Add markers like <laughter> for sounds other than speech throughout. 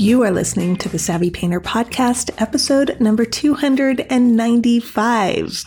You are listening to the Savvy Painter Podcast, episode number 295.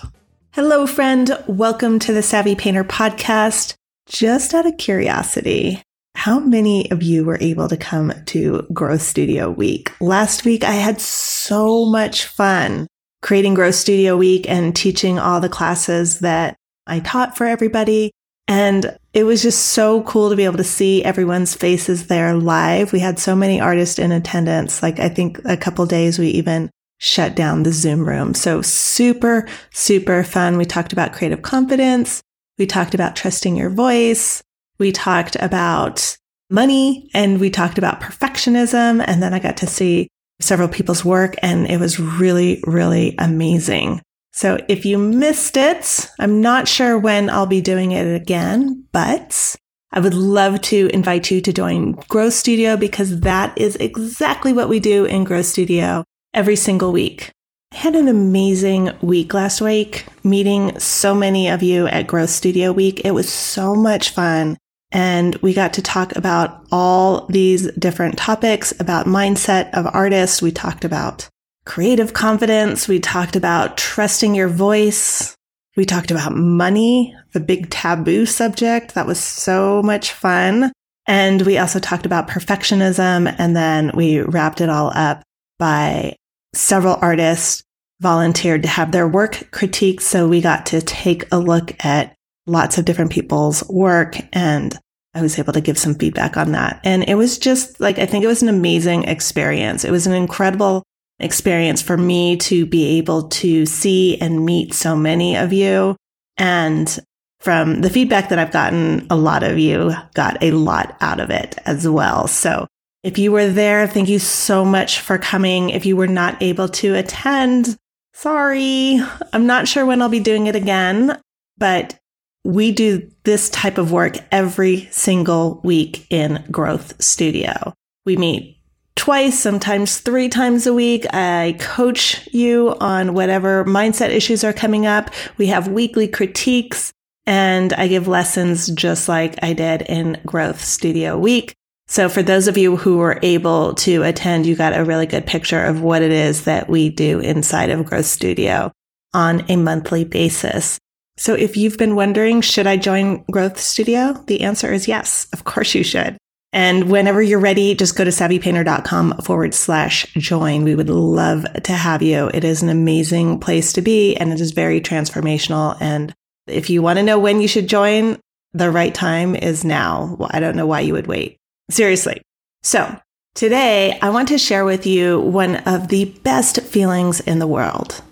Hello, friend. Welcome to the Savvy Painter Podcast. Just out of curiosity, how many of you were able to come to Growth Studio Week? Last week, I had so much fun creating Growth Studio Week and teaching all the classes that I taught for everybody. And it was just so cool to be able to see everyone's faces there live. We had so many artists in attendance. Like I think a couple days we even shut down the Zoom room. So super, super fun. We talked about creative confidence. We talked about trusting your voice. We talked about money and we talked about perfectionism. And then I got to see several people's work and it was really, really amazing. So if you missed it, I'm not sure when I'll be doing it again, but I would love to invite you to join Growth Studio because that is exactly what we do in Growth Studio every single week. I had an amazing week last week meeting so many of you at Growth Studio Week. It was so much fun. And we got to talk about all these different topics about mindset of artists. We talked about creative confidence. We talked about trusting your voice. We talked about money, the big taboo subject. That was so much fun. And we also talked about perfectionism. And then we wrapped it all up by several artists volunteered to have their work critiqued. So we got to take a look at lots of different people's work and I was able to give some feedback on that. And it was just like, I think it was an amazing experience. It was an incredible experience for me to be able to see and meet so many of you. And from the feedback that I've gotten, a lot of you got a lot out of it as well. So if you were there, thank you so much for coming. If you were not able to attend, sorry. I'm not sure when I'll be doing it again, but we do this type of work every single week in Growth Studio. We meet twice, sometimes three times a week. I coach you on whatever mindset issues are coming up. We have weekly critiques and I give lessons just like I did in Growth Studio Week. So for those of you who were able to attend, you got a really good picture of what it is that we do inside of Growth Studio on a monthly basis. So if you've been wondering, should I join Growth Studio? The answer is yes. Of course you should. And whenever you're ready, just go to savvypainter.com forward slash join. We would love to have you. It is an amazing place to be and it is very transformational. And if you want to know when you should join, the right time is now. Well, I don't know why you would wait. Seriously. So today I want to share with you one of the best feelings in the world,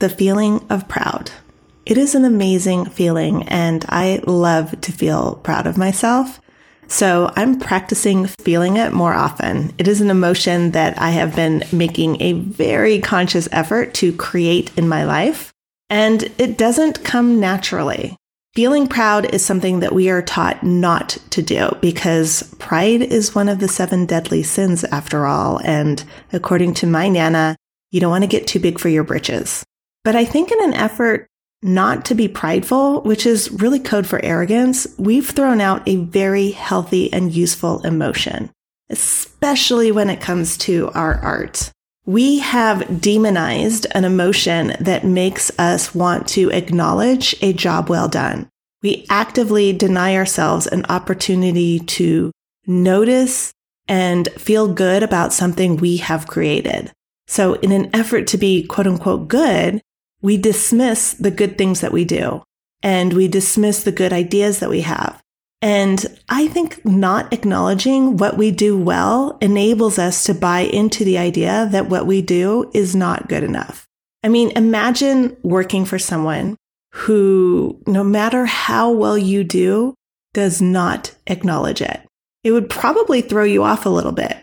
the feeling of proud. It is an amazing feeling, and I love to feel proud of myself. So I'm practicing feeling it more often. It is an emotion that I have been making a very conscious effort to create in my life, and it doesn't come naturally. Feeling proud is something that we are taught not to do because pride is one of the seven deadly sins after all. And according to my Nana, you don't want to get too big for your britches. But I think in an effort not to be prideful, which is really code for arrogance, we've thrown out a very healthy and useful emotion, especially when it comes to our art. We have demonized an emotion that makes us want to acknowledge a job well done. We actively deny ourselves an opportunity to notice and feel good about something we have created. So in an effort to be quote unquote good, we dismiss the good things that we do and we dismiss the good ideas that we have. And I think not acknowledging what we do well enables us to buy into the idea that what we do is not good enough. I mean, imagine working for someone who, no matter how well you do, does not acknowledge it. It would probably throw you off a little bit.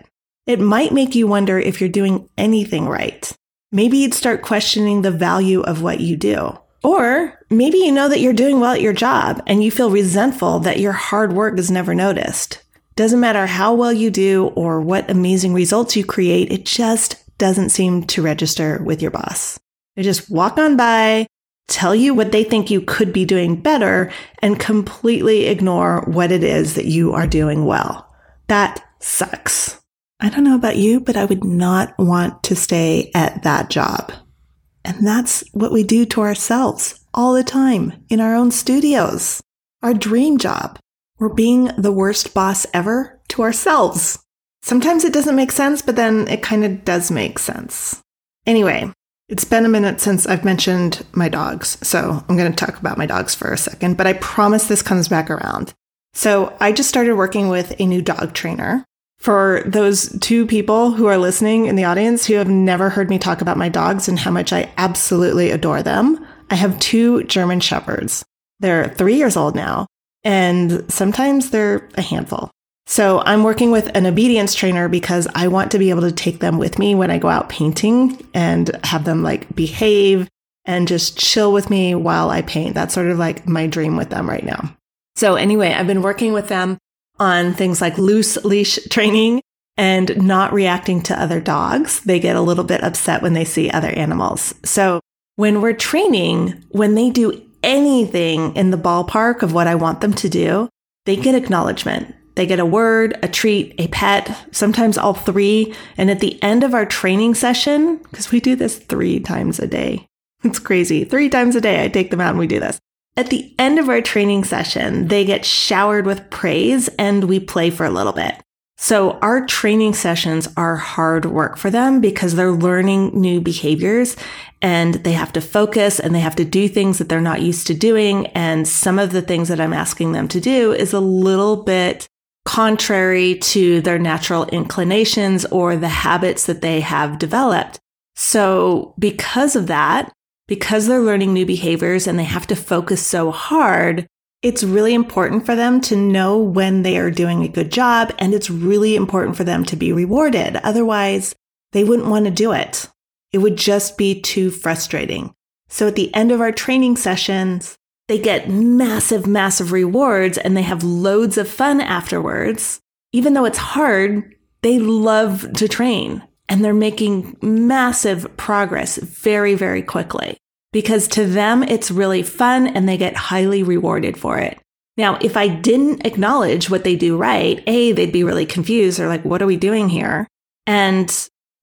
It might make you wonder if you're doing anything right. Maybe you'd start questioning the value of what you do. Or maybe you know that you're doing well at your job and you feel resentful that your hard work is never noticed. Doesn't matter how well you do or what amazing results you create, it just doesn't seem to register with your boss. They just walk on by, tell you what they think you could be doing better, and completely ignore what it is that you are doing well. That sucks. I don't know about you, but I would not want to stay at that job. And that's what we do to ourselves all the time in our own studios. Our dream job. We're being the worst boss ever to ourselves. Sometimes it doesn't make sense, but then it kind of does make sense. Anyway, it's been a minute since I've mentioned my dogs, so I'm going to talk about my dogs for a second, but I promise this comes back around. So I just started working with a new dog trainer. For those two people who are listening in the audience who have never heard me talk about my dogs and how much I absolutely adore them, I have two German Shepherds. They're three years old now, and sometimes they're a handful. So I'm working with an obedience trainer because I want to be able to take them with me when I go out painting and have them like behave and just chill with me while I paint. That's sort of like my dream with them right now. So anyway, I've been working with them on things like loose leash training and not reacting to other dogs. They get a little bit upset when they see other animals. So when we're training, when they do anything in the ballpark of what I want them to do, they get acknowledgement. They get a word, a treat, a pet, sometimes all three. And at the end of our training session, because we do this three times a day, it's crazy. Three times a day, I take them out and we do this. At the end of our training session, they get showered with praise and we play for a little bit. So our training sessions are hard work for them because they're learning new behaviors and they have to focus and they have to do things that they're not used to doing. And some of the things that I'm asking them to do is a little bit contrary to their natural inclinations or the habits that they have developed. So because of that, because they're learning new behaviors and they have to focus so hard, it's really important for them to know when they are doing a good job and it's really important for them to be rewarded. Otherwise, they wouldn't want to do it. It would just be too frustrating. So at the end of our training sessions, they get massive, massive rewards and they have loads of fun afterwards. Even though it's hard, they love to train and they're making massive progress very, very quickly because to them, it's really fun and they get highly rewarded for it. Now, if I didn't acknowledge what they do right, A, they'd be really confused. They're like, what are we doing here? And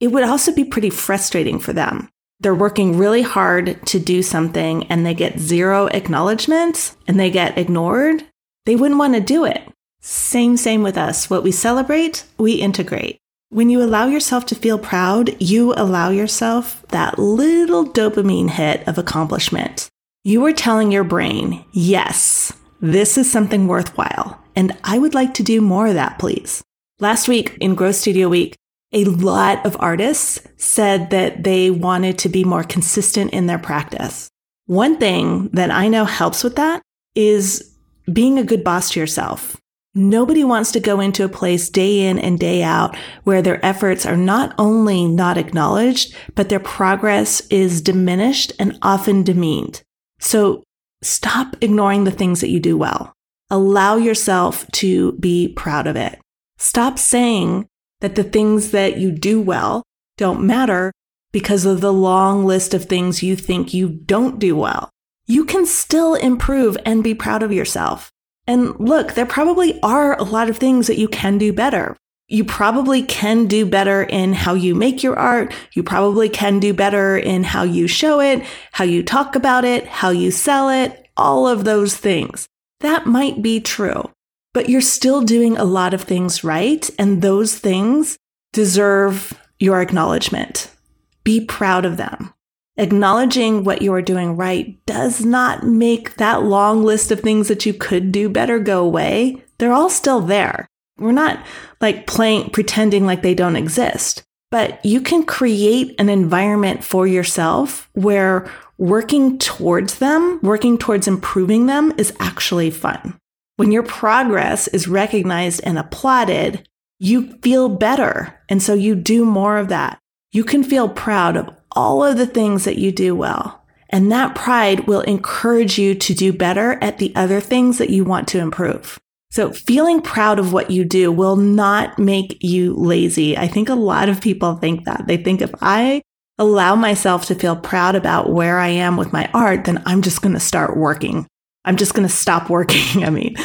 it would also be pretty frustrating for them. They're working really hard to do something and they get zero acknowledgement and they get ignored. They wouldn't want to do it. Same, same with us. What we celebrate, we integrate. When you allow yourself to feel proud, you allow yourself that little dopamine hit of accomplishment. You are telling your brain, yes, this is something worthwhile, and I would like to do more of that, please. Last week in Growth Studio Week, a lot of artists said that they wanted to be more consistent in their practice. One thing that I know helps with that is being a good boss to yourself. Nobody wants to go into a place day in and day out where their efforts are not only not acknowledged, but their progress is diminished and often demeaned. So stop ignoring the things that you do well. Allow yourself to be proud of it. Stop saying that the things that you do well don't matter because of the long list of things you think you don't do well. You can still improve and be proud of yourself. And look, there probably are a lot of things that you can do better. You probably can do better in how you make your art. You probably can do better in how you show it, how you talk about it, how you sell it, all of those things. That might be true, but you're still doing a lot of things right. And those things deserve your acknowledgement. Be proud of them acknowledging what you are doing right does not make that long list of things that you could do better go away. They're all still there. We're not like playing, pretending like they don't exist, but you can create an environment for yourself where working towards them, working towards improving them is actually fun. When your progress is recognized and applauded, you feel better. And so you do more of that. You can feel proud of all of the things that you do well. And that pride will encourage you to do better at the other things that you want to improve. So feeling proud of what you do will not make you lazy. I think a lot of people think that. They think if I allow myself to feel proud about where I am with my art, then I'm just going to start working. I'm just going to stop working. <laughs> I mean,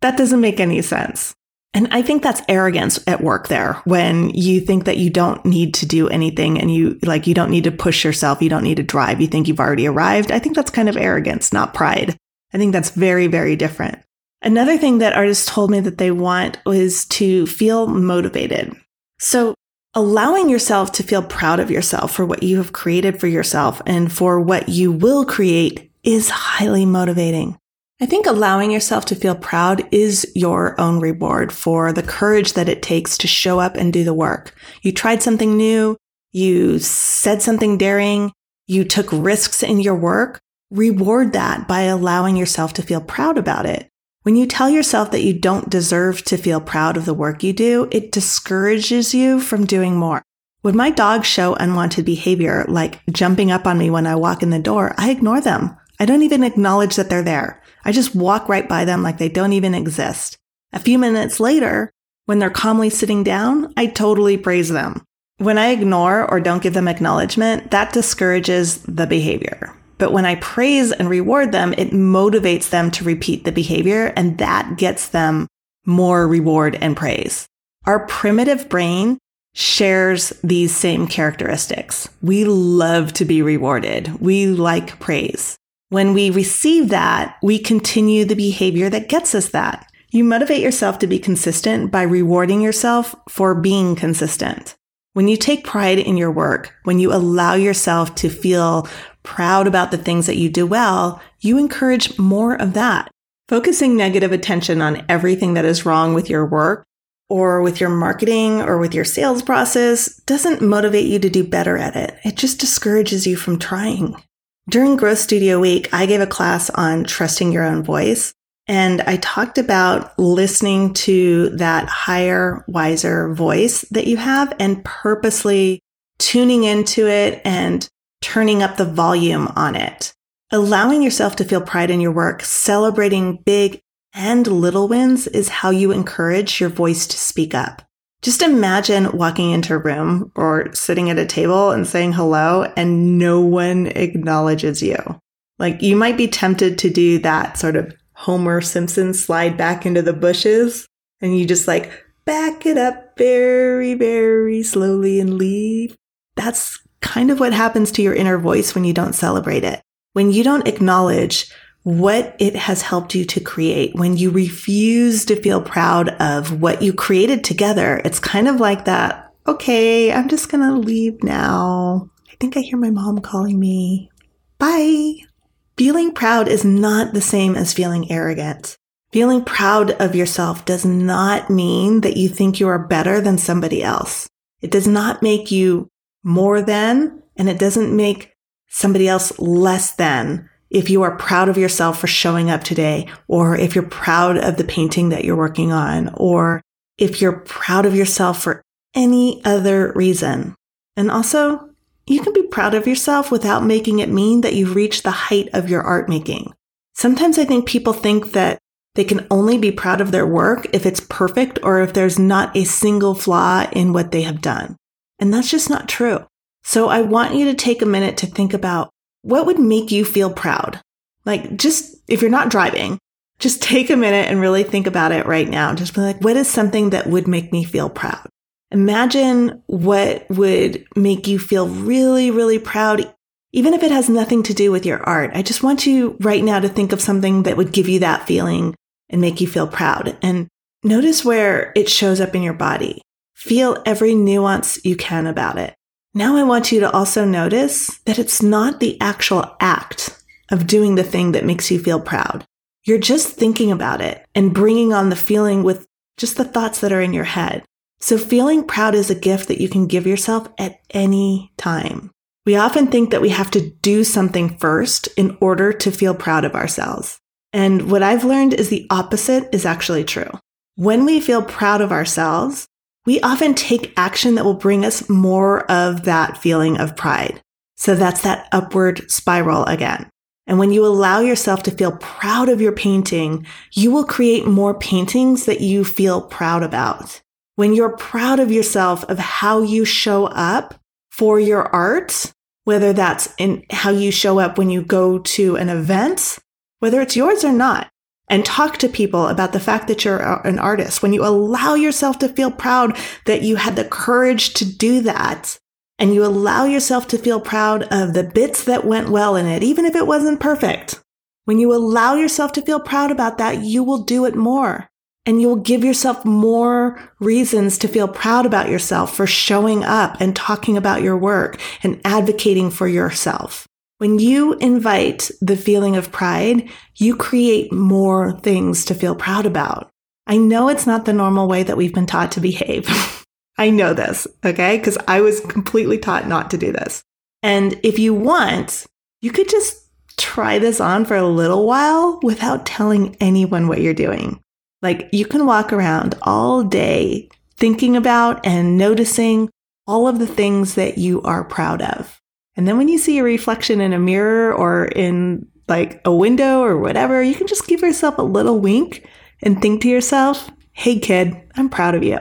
that doesn't make any sense. And I think that's arrogance at work there when you think that you don't need to do anything and you like, you don't need to push yourself. You don't need to drive. You think you've already arrived. I think that's kind of arrogance, not pride. I think that's very, very different. Another thing that artists told me that they want was to feel motivated. So allowing yourself to feel proud of yourself for what you have created for yourself and for what you will create is highly motivating. I think allowing yourself to feel proud is your own reward for the courage that it takes to show up and do the work. You tried something new. You said something daring. You took risks in your work. Reward that by allowing yourself to feel proud about it. When you tell yourself that you don't deserve to feel proud of the work you do, it discourages you from doing more. When my dogs show unwanted behavior, like jumping up on me when I walk in the door, I ignore them. I don't even acknowledge that they're there. I just walk right by them like they don't even exist. A few minutes later, when they're calmly sitting down, I totally praise them. When I ignore or don't give them acknowledgement, that discourages the behavior. But when I praise and reward them, it motivates them to repeat the behavior and that gets them more reward and praise. Our primitive brain shares these same characteristics. We love to be rewarded. We like praise. When we receive that, we continue the behavior that gets us that. You motivate yourself to be consistent by rewarding yourself for being consistent. When you take pride in your work, when you allow yourself to feel proud about the things that you do well, you encourage more of that. Focusing negative attention on everything that is wrong with your work or with your marketing or with your sales process doesn't motivate you to do better at it. It just discourages you from trying. During Growth Studio Week, I gave a class on trusting your own voice. And I talked about listening to that higher, wiser voice that you have and purposely tuning into it and turning up the volume on it. Allowing yourself to feel pride in your work, celebrating big and little wins is how you encourage your voice to speak up. Just imagine walking into a room or sitting at a table and saying hello and no one acknowledges you. Like you might be tempted to do that sort of Homer Simpson slide back into the bushes and you just like back it up very, very slowly and leave. That's kind of what happens to your inner voice when you don't celebrate it. When you don't acknowledge what it has helped you to create. When you refuse to feel proud of what you created together, it's kind of like that. Okay, I'm just going to leave now. I think I hear my mom calling me. Bye. Feeling proud is not the same as feeling arrogant. Feeling proud of yourself does not mean that you think you are better than somebody else. It does not make you more than, and it doesn't make somebody else less than if you are proud of yourself for showing up today, or if you're proud of the painting that you're working on, or if you're proud of yourself for any other reason. And also, you can be proud of yourself without making it mean that you've reached the height of your art making. Sometimes I think people think that they can only be proud of their work if it's perfect or if there's not a single flaw in what they have done. And that's just not true. So I want you to take a minute to think about what would make you feel proud? Like, just if you're not driving, just take a minute and really think about it right now. Just be like, what is something that would make me feel proud? Imagine what would make you feel really, really proud, even if it has nothing to do with your art. I just want you right now to think of something that would give you that feeling and make you feel proud. And notice where it shows up in your body. Feel every nuance you can about it. Now I want you to also notice that it's not the actual act of doing the thing that makes you feel proud. You're just thinking about it and bringing on the feeling with just the thoughts that are in your head. So feeling proud is a gift that you can give yourself at any time. We often think that we have to do something first in order to feel proud of ourselves. And what I've learned is the opposite is actually true. When we feel proud of ourselves, we often take action that will bring us more of that feeling of pride. So that's that upward spiral again. And when you allow yourself to feel proud of your painting, you will create more paintings that you feel proud about. When you're proud of yourself of how you show up for your art, whether that's in how you show up when you go to an event, whether it's yours or not, and talk to people about the fact that you're an artist, when you allow yourself to feel proud that you had the courage to do that, and you allow yourself to feel proud of the bits that went well in it, even if it wasn't perfect, when you allow yourself to feel proud about that, you will do it more. And you will give yourself more reasons to feel proud about yourself for showing up and talking about your work and advocating for yourself. When you invite the feeling of pride, you create more things to feel proud about. I know it's not the normal way that we've been taught to behave. <laughs> I know this, okay? Because I was completely taught not to do this. And if you want, you could just try this on for a little while without telling anyone what you're doing. Like you can walk around all day thinking about and noticing all of the things that you are proud of. And then when you see a reflection in a mirror or in like a window or whatever, you can just give yourself a little wink and think to yourself, Hey kid, I'm proud of you.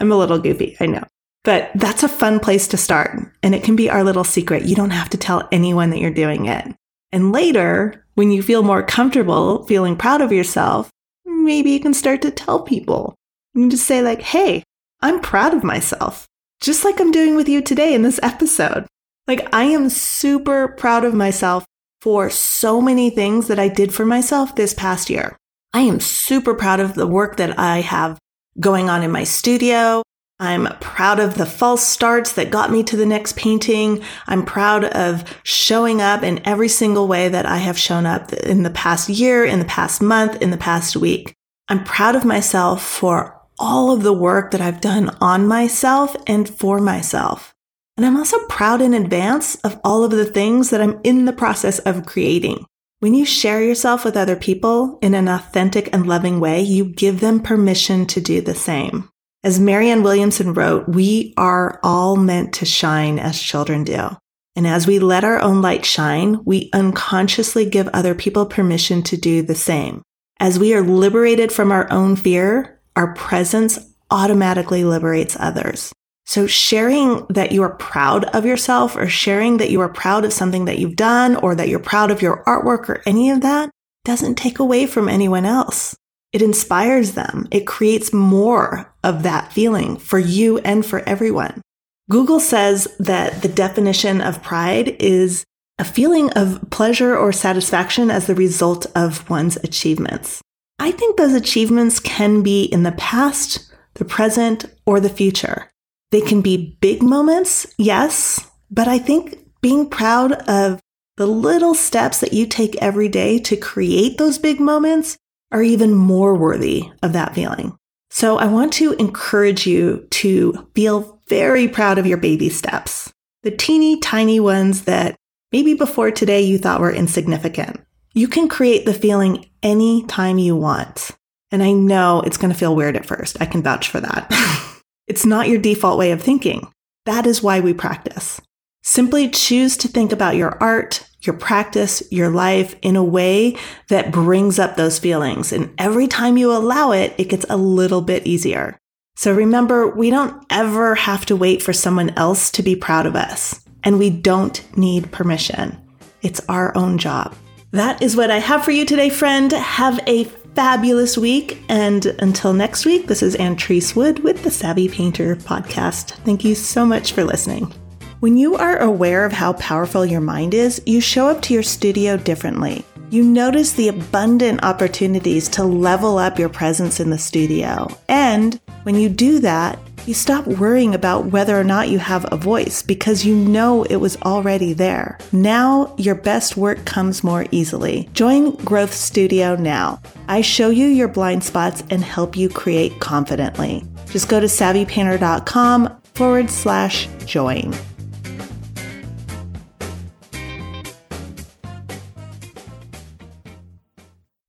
I'm a little goofy, I know. But that's a fun place to start. And it can be our little secret. You don't have to tell anyone that you're doing it. And later, when you feel more comfortable feeling proud of yourself, maybe you can start to tell people. You can just say, like, hey, I'm proud of myself, just like I'm doing with you today in this episode. Like, I am super proud of myself for so many things that I did for myself this past year. I am super proud of the work that I have going on in my studio. I'm proud of the false starts that got me to the next painting. I'm proud of showing up in every single way that I have shown up in the past year, in the past month, in the past week. I'm proud of myself for all of the work that I've done on myself and for myself. And I'm also proud in advance of all of the things that I'm in the process of creating. When you share yourself with other people in an authentic and loving way, you give them permission to do the same. As Marianne Williamson wrote, we are all meant to shine as children do. And as we let our own light shine, we unconsciously give other people permission to do the same. As we are liberated from our own fear, our presence automatically liberates others. So sharing that you are proud of yourself or sharing that you are proud of something that you've done or that you're proud of your artwork or any of that doesn't take away from anyone else. It inspires them. It creates more of that feeling for you and for everyone. Google says that the definition of pride is a feeling of pleasure or satisfaction as the result of one's achievements. I think those achievements can be in the past, the present, or the future. They can be big moments, yes, but I think being proud of the little steps that you take every day to create those big moments are even more worthy of that feeling. So I want to encourage you to feel very proud of your baby steps, the teeny tiny ones that maybe before today you thought were insignificant. You can create the feeling anytime you want. And I know it's going to feel weird at first. I can vouch for that. <laughs> it's not your default way of thinking. That is why we practice. Simply choose to think about your art, your practice, your life in a way that brings up those feelings. And every time you allow it, it gets a little bit easier. So remember, we don't ever have to wait for someone else to be proud of us. And we don't need permission. It's our own job. That is what I have for you today, friend. Have a fabulous week. And until next week, this is Antrese Wood with the Savvy Painter podcast. Thank you so much for listening. When you are aware of how powerful your mind is, you show up to your studio differently. You notice the abundant opportunities to level up your presence in the studio. And when you do that, you stop worrying about whether or not you have a voice because you know it was already there. Now your best work comes more easily. Join Growth Studio now. I show you your blind spots and help you create confidently. Just go to savvypainter.com forward slash join.